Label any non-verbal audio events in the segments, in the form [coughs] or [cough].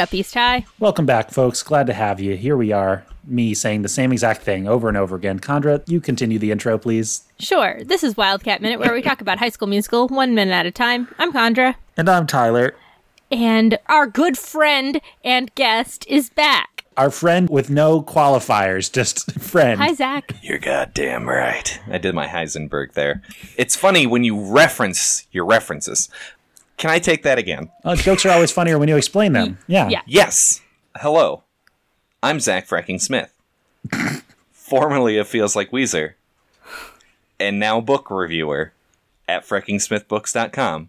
up, East High? Welcome back, folks. Glad to have you. Here we are, me saying the same exact thing over and over again. Chandra, you continue the intro, please. Sure. This is Wildcat Minute, where we [coughs] talk about High School Musical one minute at a time. I'm Chandra, And I'm Tyler, and our good friend and guest is back. our friend with no qualifiers, just [laughs] friend. Hi, Zach. You're goddamn right. I did my Heisenberg there. It's funny when you reference your references. Can I take that again? Oh, jokes are always funnier when you explain them. Yeah. Yeah. Yes. Hello. I'm Zach Freking Smith, [laughs] formerly of Feels Like Weezer, and now book reviewer at FrekingSmithBooks.com.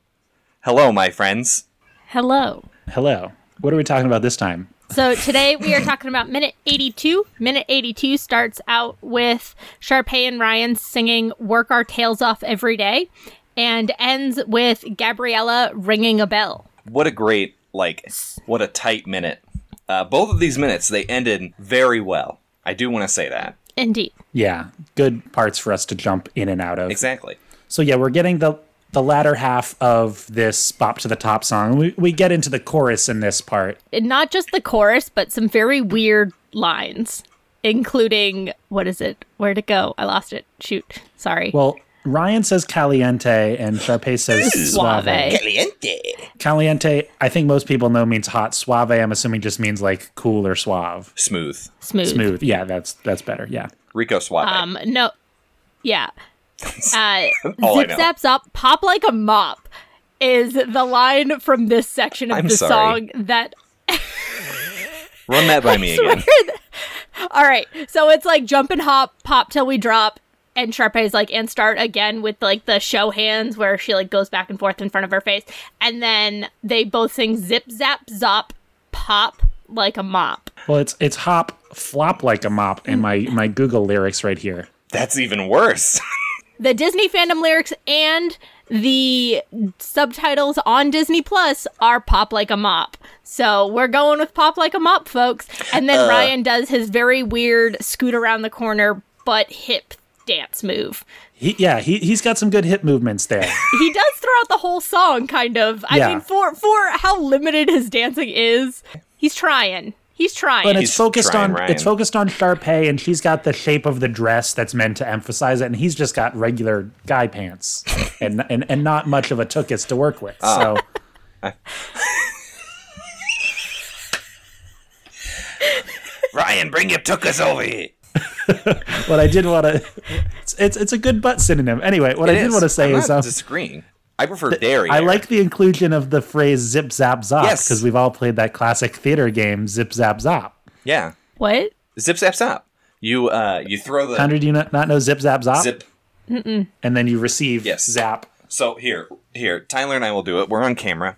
Hello, my friends. Hello. Hello. What are we talking about this time? So today we are talking about minute 82. Minute 82 starts out with Sharpay and Ryan singing Work Our Tails Off Every Day and ends with Gabriella ringing a bell. What a great, like, what a tight minute. Uh, both of these minutes, they ended very well. I do want to say that. Indeed. Yeah. Good parts for us to jump in and out of. Exactly. So yeah, we're getting the the latter half of this bop to the top song. We we get into the chorus in this part. And not just the chorus, but some very weird lines, including what is it? Where'd it go? I lost it. Shoot. Sorry. Well, Ryan says caliente and Sharpay says Suave. suave. Caliente, I think most people know means hot. Suave, I'm assuming just means like cool or suave. Smooth. Smooth. Smooth. Yeah, that's that's better. Yeah. Rico Suave. Um, no. Yeah. [laughs] Uh, All zip know. zaps up, pop like a mop is the line from this section of I'm the sorry. song that Run that by [laughs] me again. All right. So it's like jump and hop, pop till we drop. And Sharpay's like, and start again with like the show hands where she like goes back and forth in front of her face. And then they both sing zip, zap, zop, pop like a mop. Well, it's it's hop flop like a mop in my mm. my Google lyrics right here. That's even worse. [laughs] The Disney fandom lyrics and the subtitles on Disney Plus are pop like a mop. So we're going with pop like a mop, folks. And then uh. Ryan does his very weird scoot around the corner but hip dance move. He, yeah, he he's got some good hip movements there. [laughs] he does throughout the whole song kind of i Yeah. mean for for how limited his dancing is he's trying he's trying But He's it's focused trying, on Ryan. it's focused on Sharpay, and she's got the shape of the dress that's meant to emphasize it, and he's just got regular guy pants and and, and not much of a tuchus to work with. So ah. [laughs] Ryan, bring your tuchus over here. What I did want to it's, it's it's a good butt synonym. Anyway, what I It did want to say I'm is not um, disagreeing. I prefer dairy. I like the inclusion of the phrase zip zap zop Yes. because we've all played that classic theater game zip zap zop. Yeah. what Zip zap zap. You uh you throw the Hundred, do you not, not know zip zap zop? zip. Mm-mm. And then you receive Yes. zap. So here, here, Tyler and I will do it. We're on camera.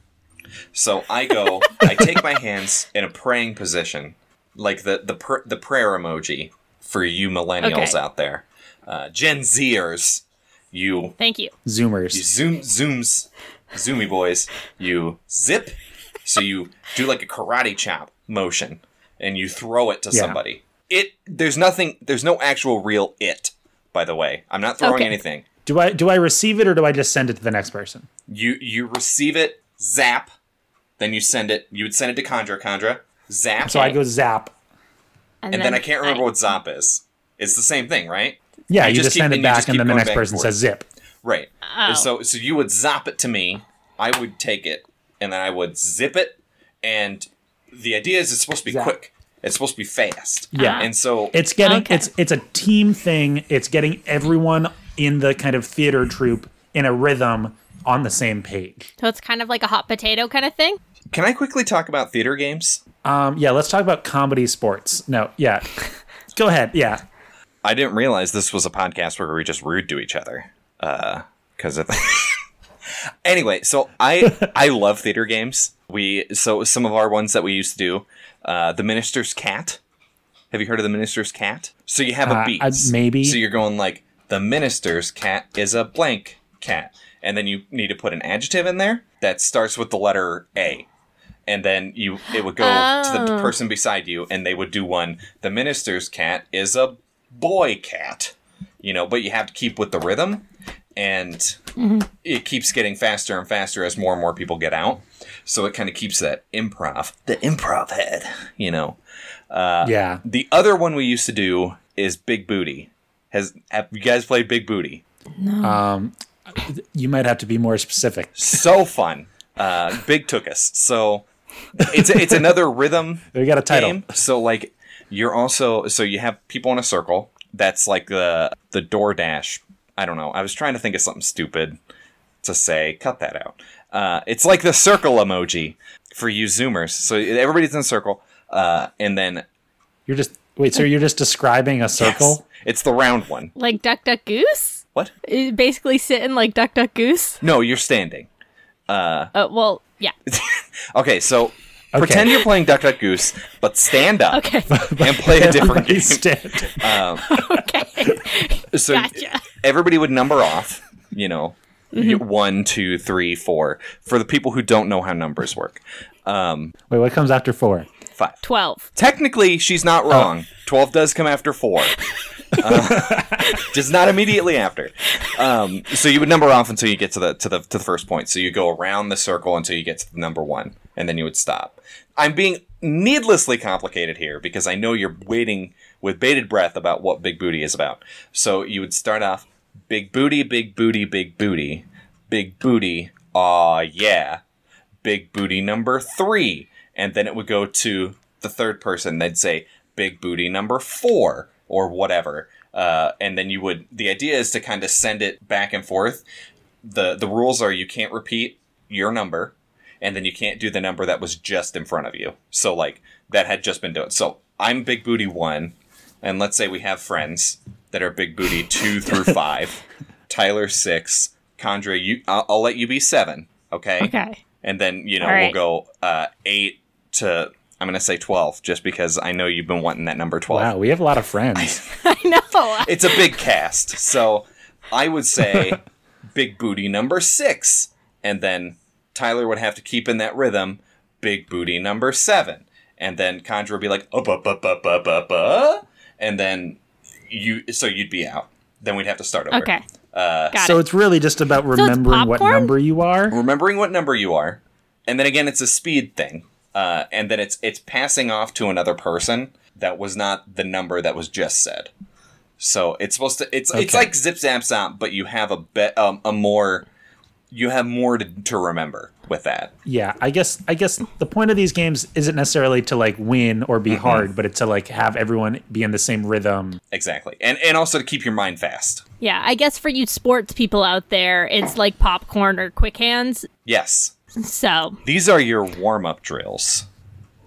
So I go, I take my hands in a praying position, like the the pr- the prayer emoji for you millennials Okay. out there, uh, Gen Zers. You thank you Zoomers. you zoom zooms zoomy boys you zip so you do like a karate chop motion and you throw it to Yeah. somebody it there's nothing there's no actual real it by the way i'm not throwing Okay. anything Do I do I receive it or do I just send it to the next person? you you receive it zap then you send it you would send it to Chandra Chandra zap So I go zap. And then i can't remember what zop is it's the same thing right Yeah, You you, just just, keep- send it back, just and then the next person says zip. Right. Oh. So so you would zap it to me, I would take it, and then I would zip it, and the idea is it's supposed to be Zap. quick. It's supposed to be fast. Yeah. Uh-huh. And so It's getting Okay. it's it's a team thing. It's getting everyone in the kind of theater troupe in a rhythm on the same page. so it's kind of like a hot potato kind of thing can I quickly talk about theater games? Um, yeah, let's talk about comedy sports. No, yeah, go ahead. Yeah, I didn't realize this was a podcast where we just rude to each other. Uh, because of [laughs] anyway, so I [laughs] I love theater games. We so some of our ones that we used to do, uh, the Minister's Cat. Have you heard of the Minister's Cat? So you have a Uh, beat. Maybe. So you're going like the Minister's Cat is a blank cat, and then you need to put an adjective in there that starts with the letter A. And then you it would go to the Oh. person beside you, and they would do one. The minister's cat is a boy cat, you know. But you have to keep with the rhythm. and mm-hmm. it keeps getting faster and faster as more and more people get out. So it kind of keeps that improv, the improv head, you know. Uh, yeah. The other one we used to do is Big Booty. Has have you guys played Big Booty? No. Um, you might have to be more specific. So fun. Uh, Big Tuchus. So it's it's another rhythm [laughs] We got a title. game. So like you're also so you have people in a circle. That's like the the DoorDash. I don't know. I was trying to think of something stupid to say. Cut that out. Uh, it's like the circle emoji for you Zoomers. So everybody's in a circle, uh, and then You're just wait. So you're just describing a circle? yes, it's the round one. Like Duck Duck Goose? What? Uh, Basically sitting like Duck Duck Goose? No, you're standing. Uh, well, yeah. [laughs] Okay, so pretend you're playing Duck Duck Goose, but stand up Okay. [laughs] and play a [laughs] different game. Everybody stand. okay. so Gotcha. everybody would number off you know Mm-hmm. one two three four for the people who don't know how numbers work um Wait, what comes after four? five 12. technically she's Oh. not wrong 12 does come after four uh, [laughs] just not immediately after. Um so you would number off until you get to the to the to the first point. So you go around the circle until you get to the number one and then you would stop. I'm being needlessly complicated here because i know you're waiting with bated breath about what big booty is about. So you would start off big booty big booty big booty big booty aw yeah. Big booty number three. And then it would go to the third person. They'd say big booty number four or whatever. Uh, and then you would, the idea is to kind of send it back and forth. The, the rules are you can't repeat your number and then you can't do the number that was just in front of you. So like that had just been done. So I'm big booty one. And let's say we have friends that are big booty two through [laughs] five. Tyler six. Chandra, you, I'll, I'll let you be seven. Okay Okay. and then you know right. we'll go uh, eight to I'm gonna say twelve, just because I know you've been wanting that number twelve. Wow, we have a lot of friends. [laughs] I know. [laughs] It's a big cast, so I would say [laughs] big booty number six, and then Tyler would have to keep in that rhythm. Big booty number seven, and then Chandra would be like up up up up up up up, and then you so you'd be out. Then we'd have to start over. Okay. Uh, Got so it. it's really just about it's remembering what number you are. remembering what number you are, and then again, it's a speed thing, uh, and then it's it's passing off to another person that was not the number that was just said. So it's supposed to it's it's like zip zap zap, but you have a bit um, a more you have more to, to remember with that. Yeah, I guess I guess the point of these games isn't necessarily to like win or be Mm-hmm. hard, but it's to like have everyone be in the same rhythm. Exactly, and and also to keep your mind fast. yeah, I guess for you sports people out there, it's like popcorn or quick hands. Yes, So, these are your warm up drills.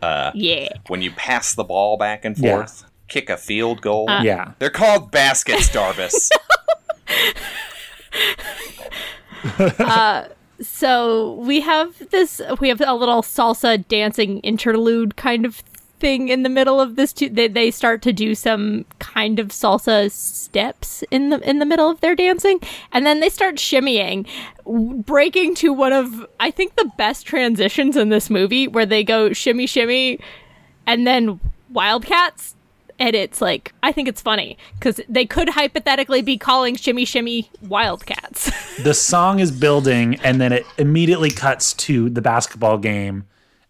Uh, yeah. When you pass the ball back and Yeah. forth, kick a field goal. yeah. They're called baskets, Darvis. [laughs] So we have this. We have a little salsa dancing interlude kind of thing in the middle of this. Too. They they start to do some kind of salsa steps in the in the middle of their dancing, and then they start shimmying, breaking to one of I think the best transitions in this movie, where they go shimmy shimmy, and then Wildcats. And it's like I think it's funny because they could hypothetically be calling shimmy shimmy Wildcats. [laughs] The song is building and then it immediately cuts to the basketball game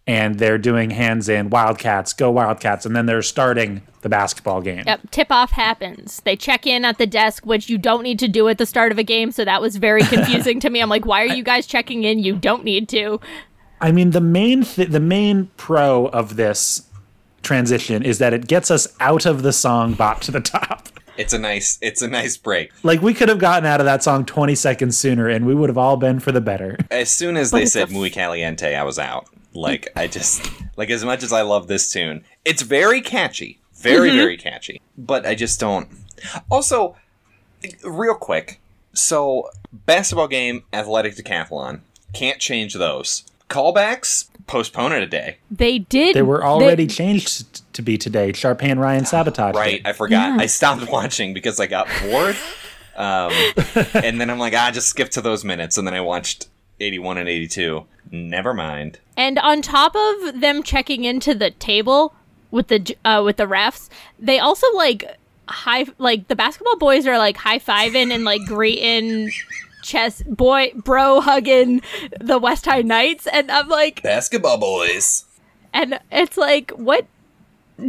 and they're doing hands in Wildcats, go Wildcats, and then they're starting the basketball game. Yep, tip off happens. They check in at the desk, which you don't need to do at the start of a game, so that was very [laughs] confusing to me. I'm like, why are you guys checking in? You don't need to. I mean, the main th- the main pro of this transition is that it gets us out of the song bop to the top. it's a nice it's a nice break. Like we could have gotten out of that song 20 seconds sooner and we would have all been for the better. As soon as they said the "muy caliente," I was out. Like I just like as much as I love this tune, it's very catchy, very very catchy. But I just don't. Also, real quick, so basketball game, athletic decathlon, can't change those. Callbacks, postpone it a day. They did. They were already changed to be today. Sharpay and Ryan sabotaged. it. Right, I forgot. I stopped [laughs] watching because I got bored. Um, and then I'm like, ah, just skip to those minutes. And then I watched 81 and 82. Never mind. And on top of them checking into the table with the uh, with the refs, they also like high like the basketball boys are like high fiving and like greeting chess boy bro hugging the West High Knights, and I'm like, Basketball boys. and it's like, what?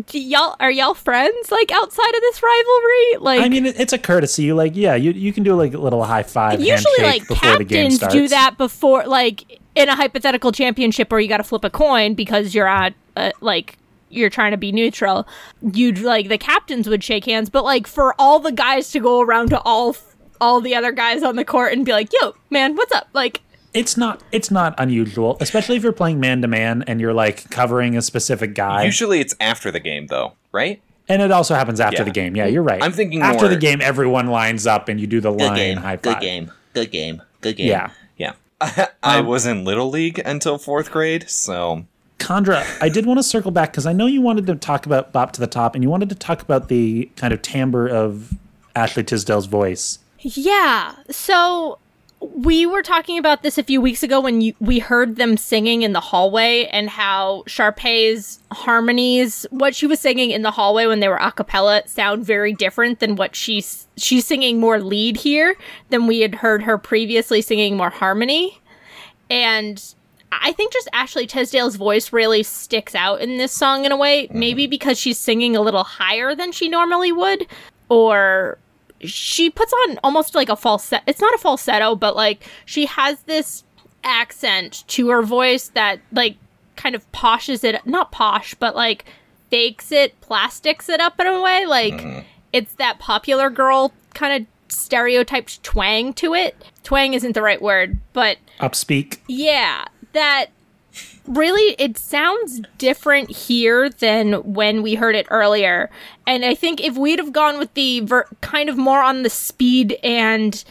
Do y'all are y'all friends like outside of this rivalry? Like, I mean, it's a courtesy. You like, yeah, you you can do like a little high five usually handshake like before the game captains do that before like in a hypothetical championship where you got to flip a coin because you're at uh, like you're trying to be neutral you'd like the captains would shake hands but like for all the guys to go around to all all the other guys on the court and be like yo man what's up like It's not it's not unusual, especially if you're playing man to man and you're like covering a specific guy. Usually it's after the game, though, right? and it also happens after Yeah. the game. Yeah, you're right. I'm thinking after more- the game, everyone lines up and you do the Good line game. high Good game. Good game. Good game. Yeah. Yeah. [laughs] I Um, was in Little League until fourth grade, so Chandra, I did want to circle back because I know you wanted to talk about Bop to the Top and you wanted to talk about the kind of timbre of Ashley Tisdale's voice. Yeah. So we were talking about this a few weeks ago when you, we heard them singing in the hallway and how Sharpay's harmonies, what she was singing in the hallway when they were a cappella, sound very different than what she's she's singing more lead here than we had heard her previously singing more harmony. And I think just Ashley Tisdale's voice really sticks out in this song in a way, maybe mm-hmm. because she's singing a little higher than she normally would, or she puts on almost like a falsetto. It's not a falsetto, but like she has this accent to her voice that like kind of poshes it, not posh, but like fakes it, plastics it up in a way. Like hmm. it's that popular girl kind of stereotyped twang to it. Twang isn't the right word, but Upspeak. yeah, that really it sounds different here than when we heard it earlier. And I think if we'd have gone with the ver- kind of more on the speed and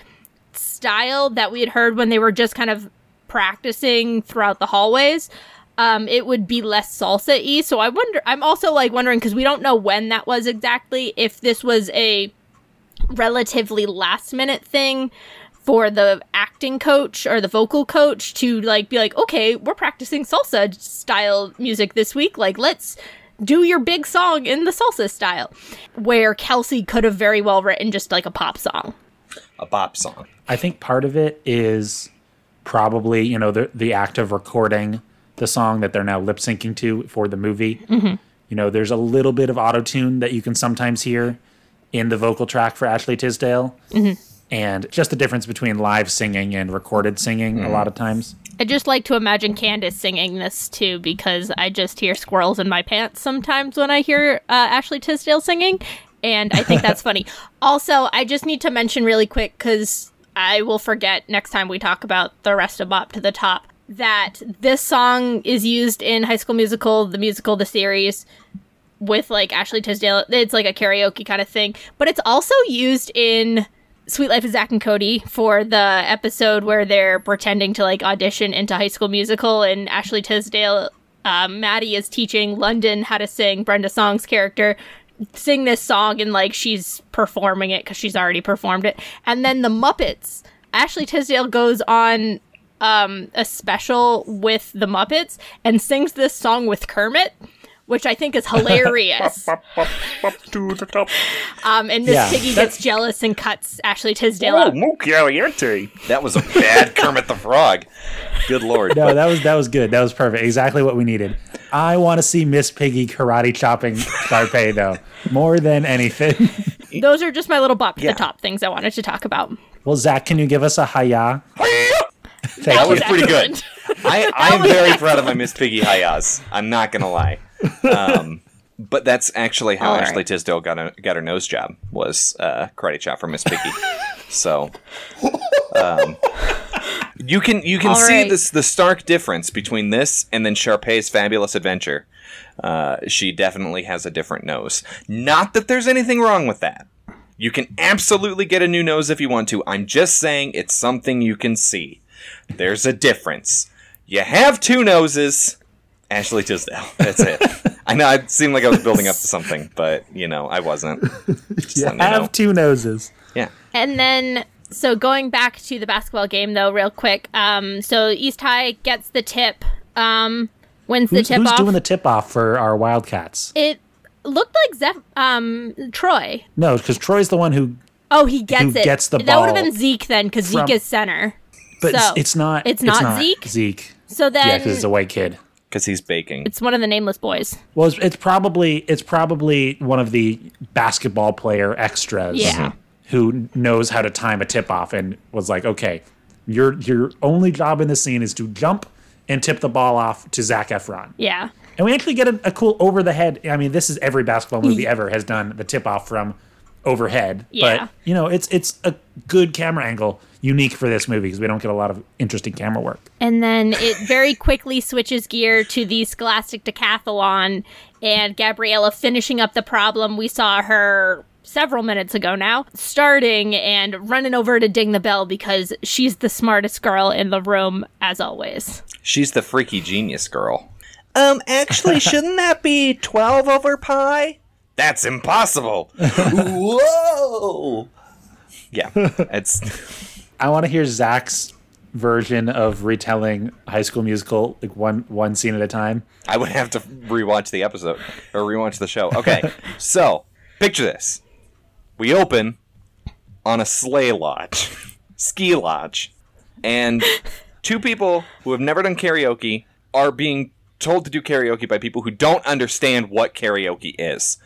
style that we had heard when they were just kind of practicing throughout the hallways, um, it would be less salsa y. So I wonder, I'm also like wondering because we don't know when that was exactly, if this was a relatively last minute thing for the acting coach or the vocal coach to like be like, okay, we're practicing salsa style music this week. Like, let's do your big song in the salsa style. Where Kelsey could have very well written just like a pop song. a pop song. I think part of it is probably, you know, the the act of recording the song that they're now lip syncing to for the movie. Mm-hmm. You know, there's a little bit of auto tune that you can sometimes hear in the vocal track for Ashley Tisdale. Mm-hmm. And just the difference between live singing and recorded singing a lot of times. I just like to imagine Candace singing this too because I just hear squirrels in my pants sometimes when I hear uh, Ashley Tisdale singing, and I think that's [laughs] funny. Also, I just need to mention really quick because I will forget next time we talk about the rest of Bop to the Top that this song is used in High School Musical, the musical, the series. With like Ashley Tisdale, it's like a karaoke kind of thing, but it's also used in Suite Life of Zack and Cody for the episode where they're pretending to like audition into High School Musical, and Ashley Tisdale, um, Maddie is teaching London how to sing Brenda Song's character sing this song, and like she's performing it because she's already performed it, and then the Muppets. Ashley Tisdale goes on um, a special with the Muppets and sings this song with Kermit. Which I think is hilarious. to the top. Um, and Miss Yeah, Piggy that's- gets jealous and cuts Ashley Tisdale Oh, out. muy caliente. That was a bad Kermit the Frog. Good lord. No, that was that was good. That was perfect. Exactly what we needed. I want to see Miss Piggy karate chopping Sharpay [laughs] though, more than anything. Those are just my little bop to Yeah. the top things I wanted to talk about. well, Zach, can you give us a hiya? Thank That you. was pretty good. I, [laughs] I'm very proud of my Miss Piggy Hayas. I'm not gonna lie. Um, but that's actually how All right. Ashley Tisdale got a, got her nose job was uh, karate chop from Miss Piggy. so um, you can you can All see right. this the stark difference between this and then Sharpay's Fabulous Adventure. Uh, she definitely has a different nose. Not that there's anything wrong with that. You can absolutely get a new nose if you want to. I'm just saying it's something you can see. There's a difference. You have two noses. Ashley Tisdale. [laughs] That's it. I know it seemed like I was building up to something, but you know, I wasn't. [laughs] Just You letting you have know. two noses. Yeah. And then, so going back to the basketball game though, real quick. Um, so East High gets the tip, um, wins the Who's, tip who's off. doing the tip off for our Wildcats? it looked like Zeph, um, Troy. No, because Troy's the one who Oh, he gets Who it. gets the that would have been Zeke then, because Zeke is center. But So, it's not. it's not Zeke? Zeke. So then Yeah, because it's a white kid. Because he's baking. it's one of the nameless boys. Well, it's, it's probably it's probably one of the basketball player extras. Yeah. Mm-hmm. Who knows how to time a tip off and was like, okay, your your only job in the scene is to jump and tip the ball off to Zac Efron. Yeah. And we actually get a, a cool over the head. I mean, this is every basketball movie [laughs] ever has done the tip off from overhead. Yeah. But you know, it's it's a good camera angle, unique for this movie because we don't get a lot of interesting camera work. And then it very quickly switches gear to the Scholastic Decathlon and Gabriella finishing up the problem. We saw her several minutes ago now, starting and running over to ding the bell because she's the smartest girl in the room, as always. She's the freaky genius girl. Um, actually, shouldn't that be 12 over pi? That's impossible. [laughs] Whoa! yeah, [laughs] it's I want to hear Zach's version of retelling High School Musical, like one one scene at a time. I would have to rewatch the episode or rewatch the show. Okay, [laughs] so picture this: we open on a sleigh lodge, ski lodge, and two people who have never done karaoke are being told to do karaoke by people who don't understand what karaoke is.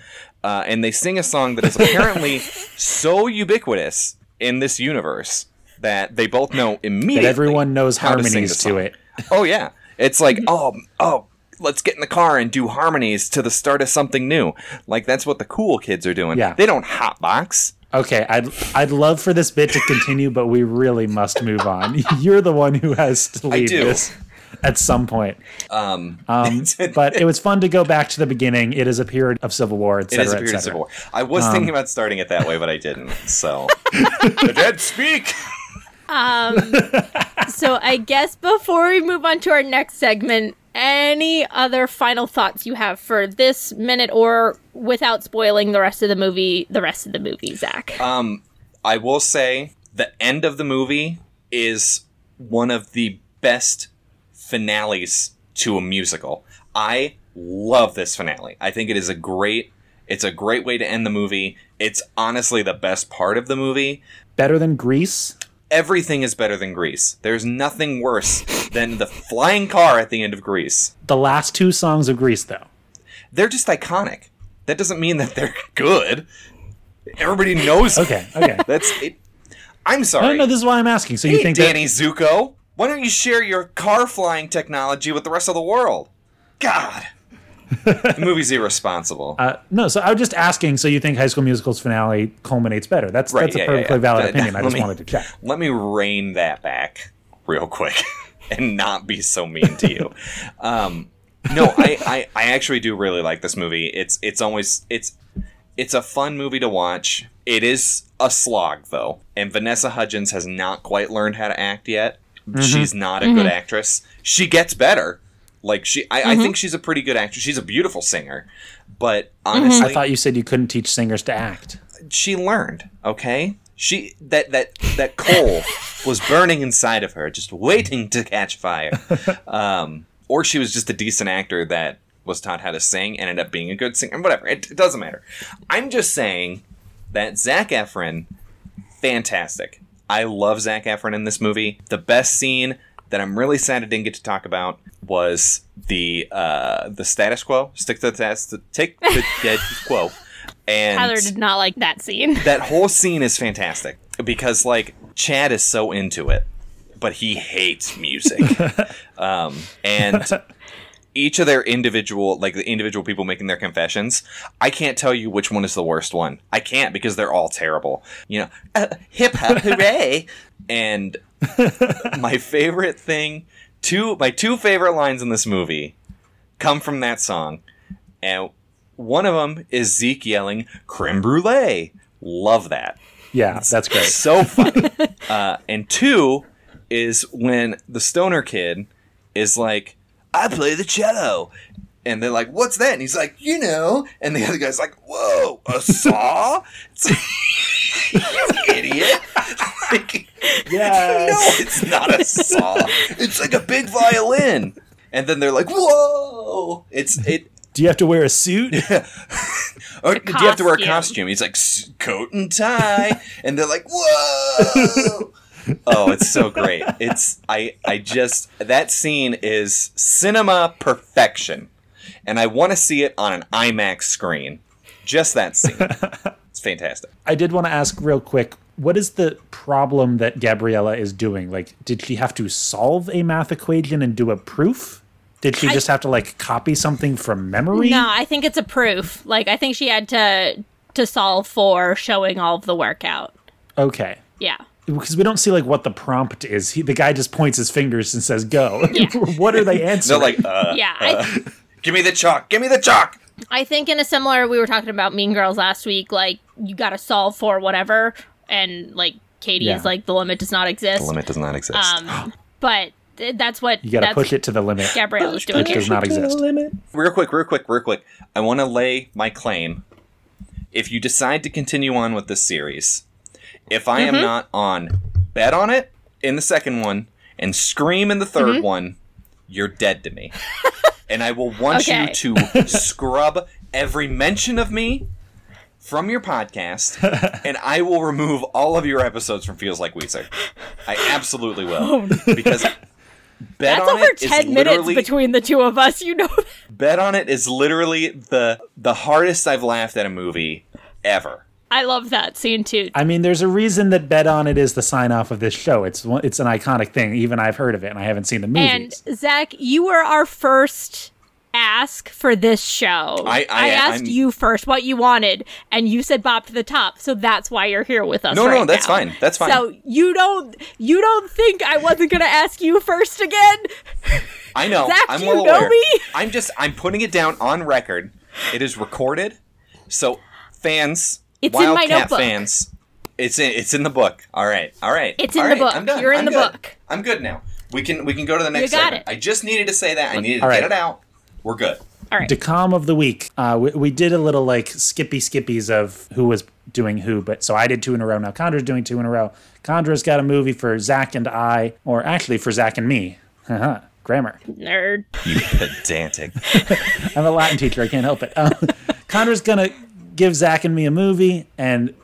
Uh, and they sing a song that is [laughs] apparently so ubiquitous in this universe that they both know immediately. That everyone knows how to harmonies to song. it. Oh yeah, it's like [laughs] oh oh, let's get in the car and do harmonies to the start of something new. Like that's what the cool kids are doing. Yeah. they don't hotbox. Okay, I'd I'd love for this bit to continue, but we really must move on. [laughs] You're the one who has to lead do. this at some point. Um, Um, [laughs] but it was fun to go back to the beginning. It is a period of civil war, it etc. is a period of civil war. I was thinking about starting it that way, but I didn't. So [laughs] the dead speak. Um, so I guess before we move on to our next segment, any other final thoughts you have for this minute or without spoiling the rest of the movie, the rest of the movie, Zach? Um, I will say the end of the movie is one of the best finales to a musical. I love this finale. I think it is a great it's a great way to end the movie. It's honestly the best part of the movie. Better than Grease. Everything is better than Grease. There's nothing worse [laughs] than the flying car at the end of Grease. The last two songs of Grease, though. They're just iconic. That doesn't mean that they're good. Everybody knows. Okay, okay. [laughs] That's it. I'm sorry. no, no, this is why I'm asking. So you think Danny Zuko, why don't you share your car flying technology with the rest of the world? God, [laughs] the movie's irresponsible. Uh, no, so I was just asking. So you think High School Musical's finale culminates better? That's Right, that's yeah, a perfectly yeah. valid That- opinion. I just me- wanted to check. Let me rein that back real quick [laughs] and not be so mean to you. Um, no, I, I, I actually do really like this movie. It's it's always it's it's a fun movie to watch. It is a slog though, and Vanessa Hudgens has not quite learned how to act yet. Mm-hmm. She's not a good actress. She gets better. Like she, I, I think she's a pretty good actress. She's a beautiful singer, but honestly, I thought you said you couldn't teach singers to act. she learned okay she that that that coal [laughs] was burning inside of her just waiting to catch fire [laughs] um or she was just a decent actor that was taught how to sing and ended up being a good singer whatever it, it doesn't matter i'm just saying that zac efron fantastic i love zac efron in this movie the best scene that i'm really sad i didn't get to talk about was the uh the status quo stick to the status take the [laughs] status quo and Tyler did not like that scene. [laughs] that whole scene is fantastic because like Chad is so into it, but he hates music. [laughs] um, and each of their individual, like the individual people making their confessions, I can't tell you which one is the worst one. I can't because they're all terrible. You know, [laughs] uh, hip hop, hooray! [laughs] And my favorite thing, two my two favorite lines in this movie, come from that song, and one of them is Zeke yelling "creme brulee." Love that Yeah, that's great. so funny. [laughs] uh, and two is when the stoner kid is like, "I play the cello," and they're like, "What's that?" And he's like, "You know," and the other guy's like, "Whoa, a saw?" You idiot! Like, Yes. no, it's not a saw. It's like a big violin. And then they're like, "Whoa!" It's it. Do you have to wear a suit? [laughs] or do you have to wear a costume. costume? He's like coat and tie, and they're like, whoa. Oh, it's so great. It's I I just that scene is cinema perfection, and I want to see it on an IMAX screen. Just that scene. [laughs] it's fantastic. I did want to ask real quick what is the problem that Gabriella is doing? Like, did she have to solve a math equation and do a proof? Did she just have to like copy something from memory? No, I think it's a proof. Like I think she had to to solve for showing all of the workout. Okay. Yeah. Because we don't see like what the prompt is. He, the guy just points his fingers and says, "Go." [laughs] Yeah. what are they answering? They're like, uh, Yeah. I, give me the chalk, give me the chalk. I think in a similar we were talking about Mean Girls last week, like you gotta solve for whatever and like Katie Yeah. is like the limit does not exist. The limit does not exist. Um but th- that's what you got to push it to the limit, Gabriella's doing which here. does not exist. real quick, real quick, real quick. I want to lay my claim. If you decide to continue on with this series, if I Mm-hmm. am not on bet on it in the second one and scream in the 3rd Mm-hmm. one, you're dead to me. [laughs] and I will want Okay. you to scrub every mention of me from your podcast, [laughs] and I will remove all of your episodes from Feels Like Weezer. I absolutely will. Because bet Oh, That's on over it is ten minutes literally- between the two of us, you know. Bet on it is literally the the hardest I've laughed at a movie ever. I love that scene too. I mean, there's a reason that "Bet on It" is the sign off of this show. It's it's an iconic thing. Even I've heard of it, and I haven't seen the movie. And. Zach, you were our first ask for this show. I- I- asked I'm- you first what you wanted, and you said Bop to the Top," so that's why you're here with us. No, no, that's now. fine. That's fine. So you don't you don't think I wasn't gonna ask you first again? I know. Zach, I'm do well you know aware. me? I'm just I'm putting it down on record. It is recorded. So fans, It's in my Wildcat notebook. fans, it's in it's in the book. All right. All right. It's All in the right, book. I'm done. You're in I'm the good. book. I'm good now. We can we can go to the next You got segment. it. I just needed to say that. I needed to All get it out. We're good. All right. DCOM of the week. Uh, we, we did a little like skippy skippies of who was doing who, but so I did two in a row. Now Chandra's doing two in a row. Chandra's got a movie for Zach and I, or actually for Zach and me. Haha, [laughs] Grammar. Nerd. You pedantic. [laughs] I'm a Latin teacher. I can't help it. Um, Chandra's gonna give Zach and me a movie, and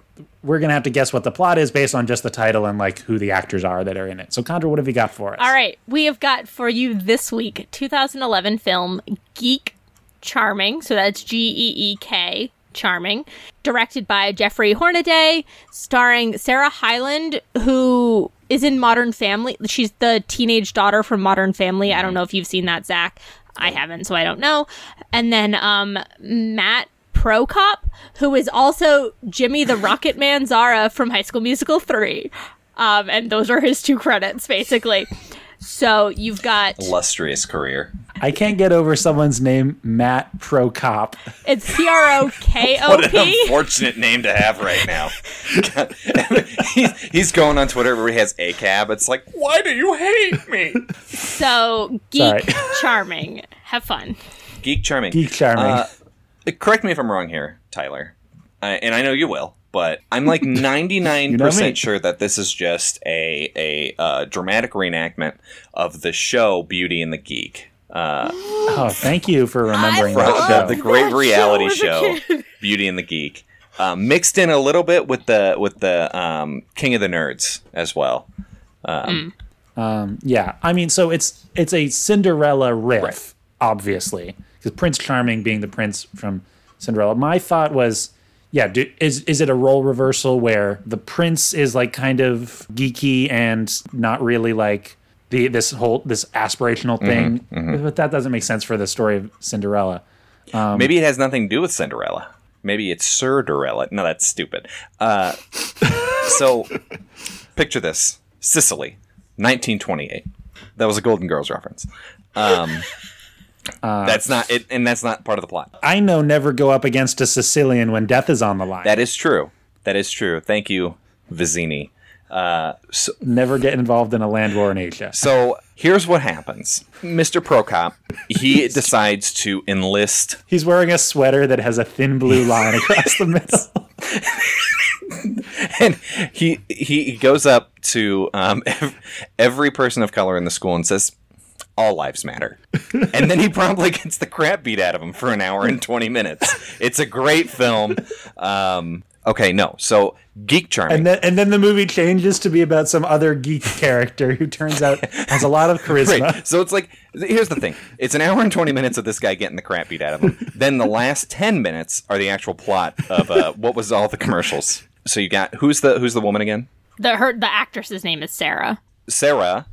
we're gonna have to guess what the plot is based on just the title and like who the actors are that are in it. So Chandra, what have you got for us? All right, we have got for you this week 2011 film Geek Charming. So that's G E E K Charming, directed by Jeffrey Hornaday, starring Sarah Hyland, who is in Modern Family. She's the teenage daughter from Modern Family. I don't know if you've seen that, Zach. I haven't, so I don't know. And then um, Matt Prokop, who is also Jimmy the Rocket Man Zara from High School Musical 3. Um, and those are his two credits, basically. So you've got Illustrious career. I can't get over someone's name, Matt Prokop. it's P R O K O What an unfortunate name to have right now. [laughs] he's, he's going on Twitter where he has a cab. It's like, why do you hate me? So geek Sorry. charming. Have fun. Geek charming. Geek charming. Uh, correct me if I'm wrong here, Tyler, uh, and I know you will. But I'm like [laughs] 99% You know me. sure that this is just a a uh, dramatic reenactment of the show Beauty and the Geek. Uh, oh, thank you for remembering that the, show. the great that reality show show, [laughs] Beauty and the Geek, uh, mixed in a little bit with the with the um, King of the Nerds as well. Yeah, I mean, so it's it's a Cinderella riff, Right. obviously, because Prince Charming being the prince from Cinderella. My thought was, yeah, do, is is it a role reversal where the prince is like kind of geeky and not really like the this whole this aspirational thing? But that doesn't make sense for the story of Cinderella. Um, Maybe it has nothing to do with Cinderella. Maybe it's Sir Dorella. No, that's stupid. Uh, [laughs] so, picture this: Sicily, 1928. That was a Golden Girls reference. Um, that's not it, and that's not part of the plot. I know never go up against a Sicilian when death is on the line. That is true. That is true. Thank you, Vizzini. Uh, so, never get involved in a land war in Asia. so here's what happens: Mr. Prokop, he [laughs] decides to enlist He's wearing a sweater that has a thin blue [laughs] line across the middle. [laughs] and he he he goes up to um, every person of color in the school and says, all lives matter. and then he probably gets the crap beat out of him for an hour and 20 minutes. It's a great film. Um, okay, no. So Geek Charming. And then, and then the movie changes to be about some other geek character who turns out has a lot of [laughs] charisma. Right. So it's like, here's the thing. It's an hour and 20 minutes of this guy getting the crap beat out of him. then the last 10 minutes are the actual plot of uh, what was all the commercials. So you got, who's the, who's the woman again? The her the actress's name is Sarah. Sarah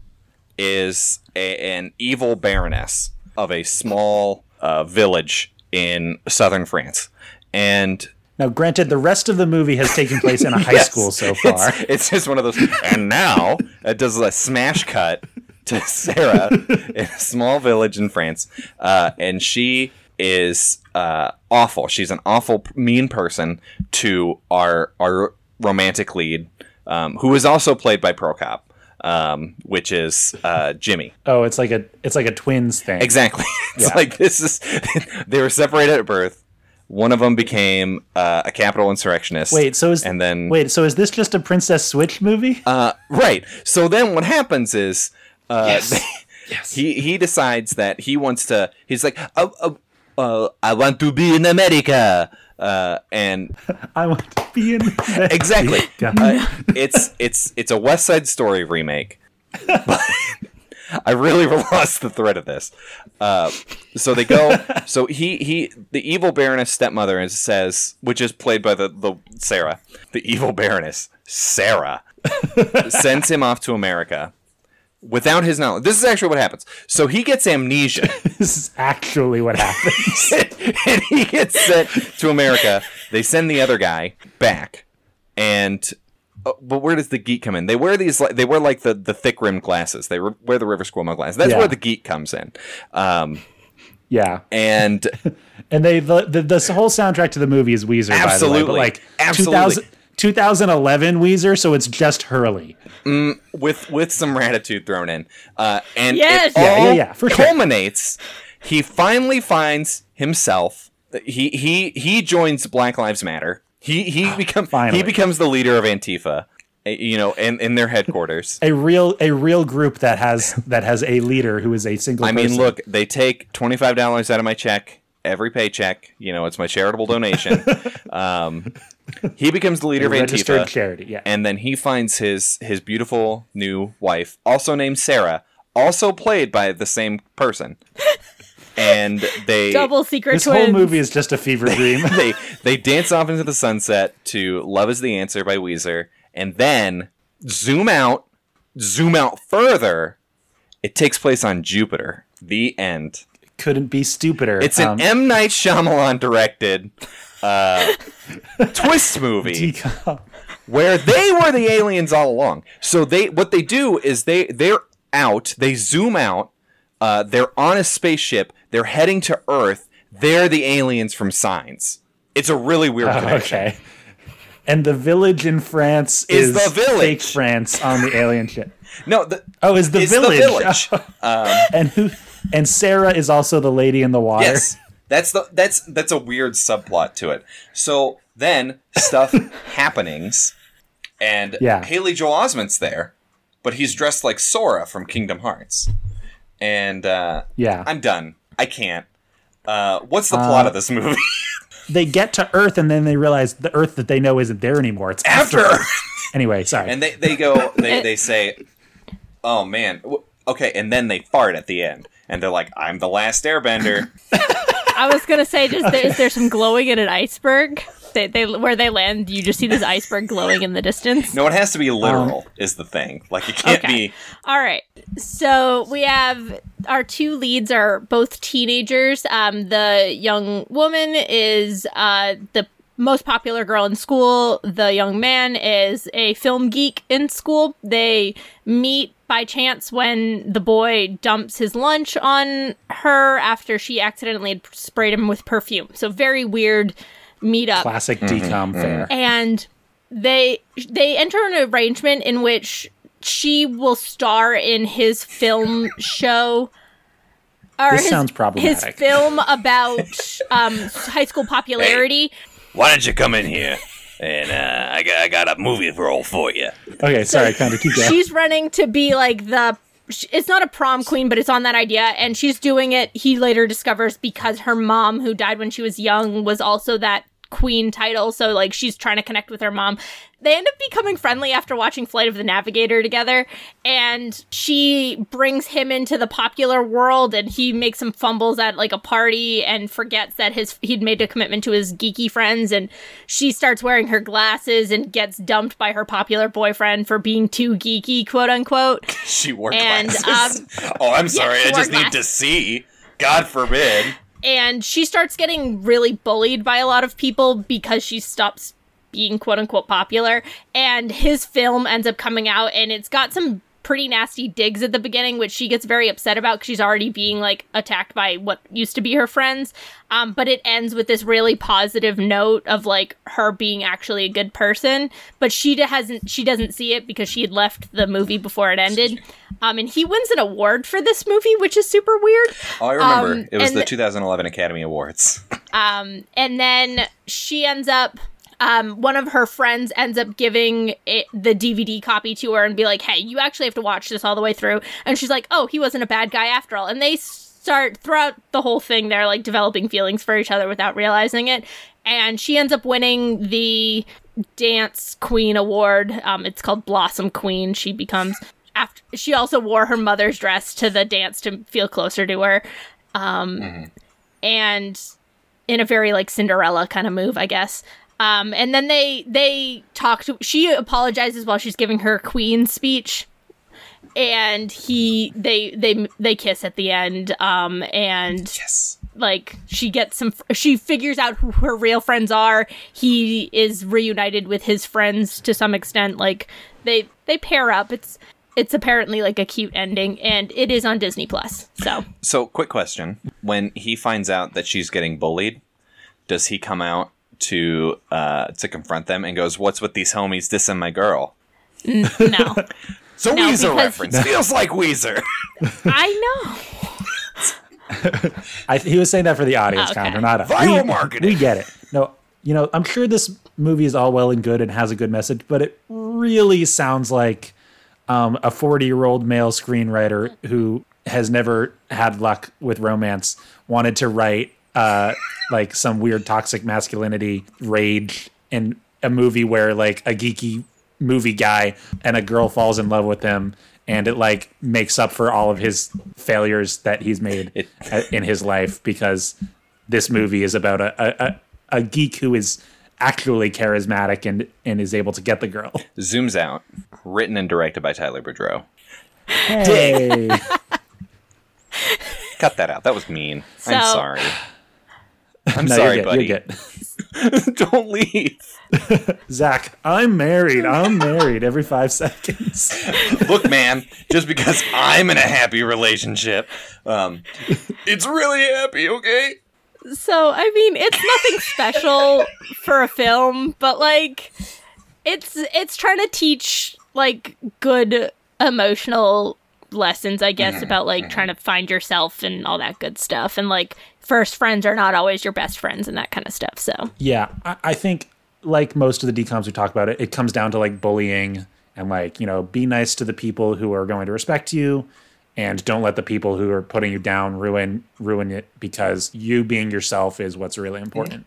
is a, an evil baroness of a small uh, village in southern France. And Now, granted, the rest of the movie has taken place in a [laughs] high Yes. school so far. It's, [laughs] it's just one of those. And now it does a smash cut to Sarah in a small village in France, uh, and she is uh, awful. She's an awful, mean person to our our romantic lead, um, who is also played by Prokop, um, which is uh, Jimmy. Oh, it's like a it's like a twins thing. Exactly. [laughs] It's Yeah. like this is. [laughs] they were separated at birth. One of them became uh, a capital insurrectionist. Wait, so is and then wait, so is this just a Princess Switch movie? Uh, right. So then what happens is uh, Yes. [laughs] they- he he decides that he wants to. He's like, oh, oh, uh, I want to be in America. Uh, and [laughs] I want to be in [laughs] exactly, [laughs] uh, it's it's it's a West Side Story remake. But I really lost the thread of this. Uh, so they go. So he he the evil Baroness stepmother is, says, which is played by the the Sarah, the evil Baroness Sarah, sends him off to America without his knowledge. This is actually what happens. So he gets amnesia. [laughs] This is actually what happens. [laughs] and he gets sent to America. They send the other guy back, and uh, but where does the geek come in? They wear these like they wear like the the thick rimmed glasses. They re- wear the River Squirrel glasses. That's Yeah. where the geek comes in. Um, yeah, and [laughs] and they the, the this whole soundtrack to the movie is Weezer, by the way, Absolutely. but like Absolutely. 2000, 2011 Weezer, so it's just Hurley. with with some Raditude thrown in, uh, and Yes! it all Yeah, yeah, yeah, for sure. culminates. He finally finds himself. He he he joins Black Lives Matter. He he becomes Finally. he becomes the leader of Antifa. uh, You know, in, in their headquarters. A real a real group that has that has a leader who is a single. I mean, look, they take twenty five dollars out of my check every paycheck. You know, it's my charitable donation. [laughs] um, he becomes the leader a of registered Antifa, charity. Yeah, and then he finds his his beautiful new wife, also named Sarah, also played by the same person. And they Double secret this twins. whole movie is just a fever [laughs] dream. they they dance off into the sunset to "Love Is the Answer" by Weezer, and then zoom out, zoom out further. It takes place on Jupiter. The end. Couldn't be stupider. It's an Um, M Night Shyamalan directed uh, [laughs] twist movie [laughs] where they were the aliens all along. So they what they do is they they're out. They zoom out. Uh, they're on a spaceship. They're heading to Earth. They're the aliens from Signs. It's a really weird connection. okay. And the village in France Is is, the village. fake France on the alien ship. No, the, Oh, is the village? the village. [laughs] and who? And Sarah is also the lady in the water. Yes, that's the that's that's a weird subplot to it. So then stuff [laughs] happenings, and Yeah. Haley Joel Osment's there, but he's dressed like Sora from Kingdom Hearts, and uh, Yeah. I'm done. I can't. Uh, what's the plot of this movie? [laughs] They get to Earth and then they realize the Earth that they know isn't there anymore. It's after. After. [laughs] Anyway, sorry. and they they go they they say, "Oh man, okay," and then they fart at the end, and they're like, "I'm the last Airbender." I was gonna say, just there, is there some glowing in an iceberg? They, they where they land, you just see this iceberg glowing in the distance. no, it has to be literal. is the thing. Like it can't Okay. be. All right. So we have our two leads are both teenagers. Um, the young woman is uh, the most popular girl in school. The young man is a film geek in school. They meet by chance when the boy dumps his lunch on her after she accidentally had sprayed him with perfume. So very weird meetup Classic Mm-hmm. DCOM fare. and they they enter an arrangement in which she will star in his film show or This his, sounds his problematic. film about um, high school popularity Why don't you come in here? And uh, I got I got a movie role for you. Okay, sorry, kind of keep going. she's running to be like the it's not a prom queen, but it's on that idea, and she's doing it. He later discovers because her mom, who died when she was young, was also that queen title. So like she's trying to connect with her mom. They end up becoming friendly after watching Flight of the Navigator together, and she brings him into the popular world, and he makes some fumbles at like a party and forgets that his he'd made a commitment to his geeky friends, and she starts wearing her glasses and gets dumped by her popular boyfriend for being too geeky, quote unquote. [laughs] She wore And, glasses. um, [laughs] oh, I'm sorry. she I just need to see. God forbid. And she starts getting really bullied by a lot of people because she stops being quote unquote popular. And his film ends up coming out and it's got some pretty nasty digs at the beginning which she gets very upset about because she's already being like attacked by what used to be her friends um, but it ends with this really positive note of like her being actually a good person but she hasn't she doesn't see it because she had left the movie before it ended um, and he wins an award for this movie which is super weird Oh, I remember. Um, it was the the- 2011 Academy Awards. [laughs] Um, and then she ends up um, one of her friends ends up giving it, the DVD copy to her and be like, "Hey, you actually have to watch this all the way through." And she's like, "Oh, he wasn't a bad guy after all." And they start throughout the whole thing, they're like developing feelings for each other without realizing it. And she ends up winning the Dance Queen Award. Um, it's called Blossom Queen. She becomes after she also wore her mother's dress to the dance to feel closer to her. Um, and in a very like Cinderella kind of move, I guess. Um, and then they they talk to. She apologizes while she's giving her queen speech, and he they they they kiss at the end. Um, and Yes. like she gets some. She figures out who her real friends are. He is reunited with his friends to some extent. Like they they pair up. It's it's apparently like a cute ending, and it is on Disney Plus. So So, quick question: When he finds out that she's getting bullied, does he come out to uh, to confront them and goes, "What's with these homies dissing my girl?" no, [laughs] So No, Weezer because- reference feels like Weezer. [laughs] I know. I, he was saying that for the audience, Okay. Counter, not us. Viral we, marketing. We get it. No, you know, I'm sure this movie is all well and good and has a good message, but it really sounds like um, a 40 year old male screenwriter who has never had luck with romance wanted to write uh, like some weird toxic masculinity rage in a movie where like a geeky movie guy and a girl falls in love with him and it like makes up for all of his failures that he's made [laughs] in his life because this movie is about a, a, a, a geek who is actually charismatic and, and is able to get the girl. Zooms out. Written and directed by Tyler Boudreau. Hey. [laughs] Cut that out. That was mean. I'm sorry. I'm No, sorry, you're good, buddy. You're. [laughs] Don't leave. Zach, I'm married. I'm married every five seconds. [laughs] Look, man, just because I'm in a happy relationship, um, it's really happy, okay? So, I mean, it's nothing special for a film, but like it's it's trying to teach like good emotional lessons, I guess, about like trying to find yourself and all that good stuff. And like first friends are not always your best friends and that kind of stuff. So, Yeah, I, I think like most of the DCOMs we talk about it, it comes down to like bullying and like you know be nice to the people who are going to respect you, and don't let the people who are putting you down ruin ruin it because you being yourself is what's really important.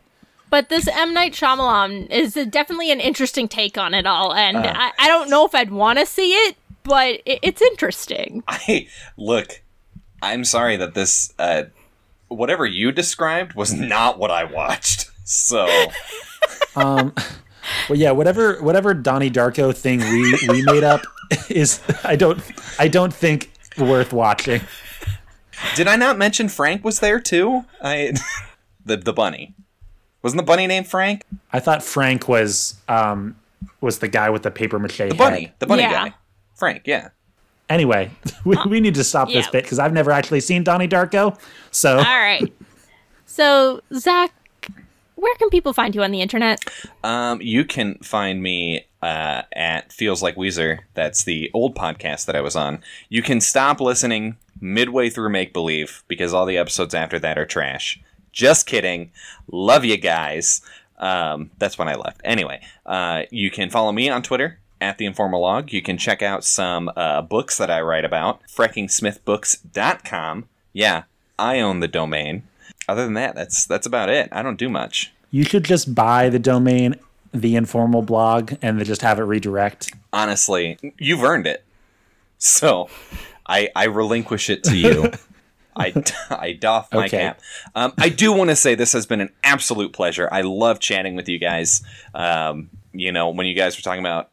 but this M Night Shyamalan is a, definitely an interesting take on it all, and I, I don't know if I'd want to see it, but it, it's interesting. [laughs] I look. I'm sorry that this, uh, whatever you described, was not what I watched. [laughs] So Um, well, yeah, whatever whatever Donnie Darko thing we we made up [laughs] is I don't I don't think worth watching. Did I not mention Frank was there too? I [laughs] the the bunny. Wasn't the bunny named Frank? I thought Frank was um was the guy with the paper mache The bunny. The bunny Yeah. guy. Frank, yeah. Anyway, [laughs] we, we need to stop this bit because I've never actually seen Donnie Darko. So All right. So, Zach, where can people find you on the internet? Um, you can find me uh, at Feels Like Weezer. That's the old podcast that I was on. You can stop listening midway through Make Believe because all the episodes after that are trash. Just kidding. Love you guys. Um, that's when I left. Anyway, uh, you can follow me on Twitter at the Informal Log. You can check out some uh, books that I write about. FrekingSmithBooks.com. Yeah, I own the domain. Other than that, that's that's about it. I don't do much. You should just buy the domain, the informal blog, and then just have it redirect. Honestly, you've earned it. So, I I relinquish it to you. [laughs] I, I doff my Okay. cap. Um, I do want to say this has been an absolute pleasure. I love chatting with you guys. Um, you know, when you guys were talking about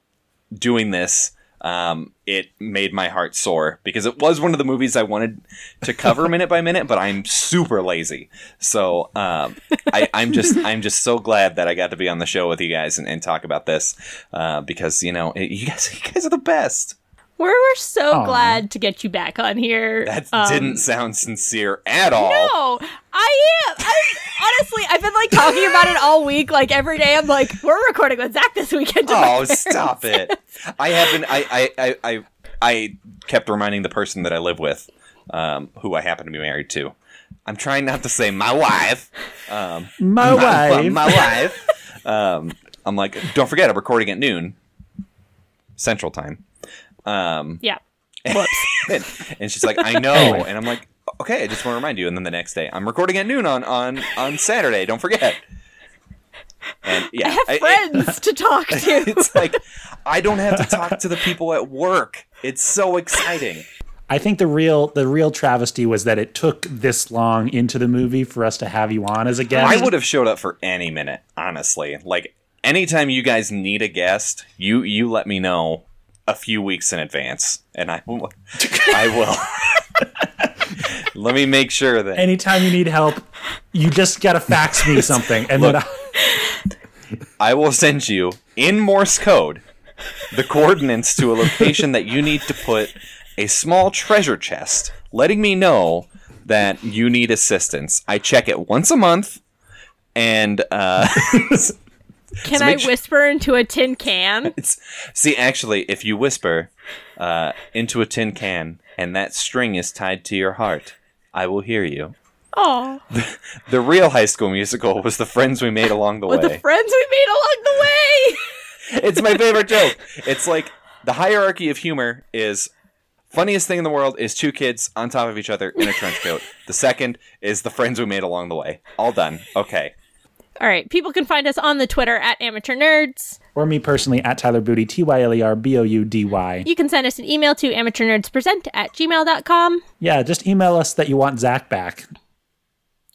doing this, um, it made my heart soar because it was one of the movies I wanted to cover minute by minute, but I'm super lazy. So um, I, I'm just I'm just so glad that I got to be on the show with you guys and, and talk about this uh, because you know it, you guys [laughs] you guys are the best. We're, we're so Aw. glad to get you back on here. That Um, didn't sound sincere at all. No, I am. I'm, honestly, I've been like talking about it all week. Like every day, I'm like, we're recording with Zach this weekend. Oh, [laughs] stop it! I haven't. I, I, I, I, I kept reminding the person that I live with, um, who I happen to be married to. I'm trying not to say my wife. Um, My wife. my wife. Um, I'm like, don't forget, I'm recording at noon, Central Time. Um, Yeah. [laughs] and, and she's like, I know, and I'm like, okay, I just want to remind you. And then the next day, I'm recording at noon on on on Saturday. Don't forget. And [laughs] yeah, I have I- it- friends [laughs] to talk to. it's like I don't have to talk to the people at work. It's so exciting. I think the real the real travesty was that it took this long into the movie for us to have you on as a guest. I would have showed up for any minute, honestly. Like anytime you guys need a guest, you you let me know a few weeks in advance, and I will. I will. [laughs] let me make sure that Anytime you need help, you just gotta fax me [laughs] something, and then I, I will send you in Morse code the coordinates to a location that you need to put a small treasure chest, letting me know that you need assistance. I check it once a month, and uh, [laughs] Can So I make su- whisper into a tin can? [laughs] it's see actually if you whisper uh, into a tin can and that string is tied to your heart, I will hear you. Oh, [laughs] The real High School Musical was the friends we made along the with the friends we made along the way. [laughs] it's my favorite joke. It's like the hierarchy of humor is funniest thing in the world is two kids on top of each other in a trench coat. The second is the friends we made along the way. All done. Okay. All right, people can find us on the Twitter at Amateur Nerds. or me personally at Tyler Booty T Y L E R B O U D Y. You can send us an email to amateurnerdspresent at gmail.com. Yeah, just email us that you want Zach back.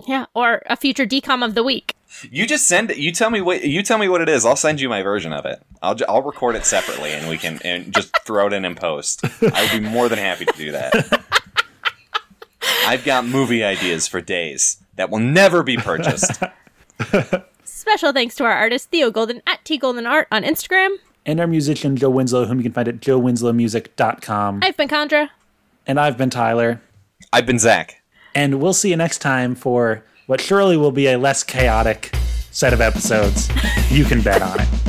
Yeah, or a future DCOM of the week. You just send it. You tell me what you tell me what it is. I'll send you my version of it. I'll ju- I'll record it separately and we can and just throw it in and post. I would be more than happy to do that. [laughs] I've got movie ideas for days that will never be purchased. Special thanks to our artist Theo Golden at T Golden Art on Instagram. And our musician Joe Winslow, whom you can find at joewinslowmusic.com. I've been Chandra. And I've been Tyler. I've been Zach. And we'll see you next time for what surely will be a less chaotic set of episodes. You can bet on it.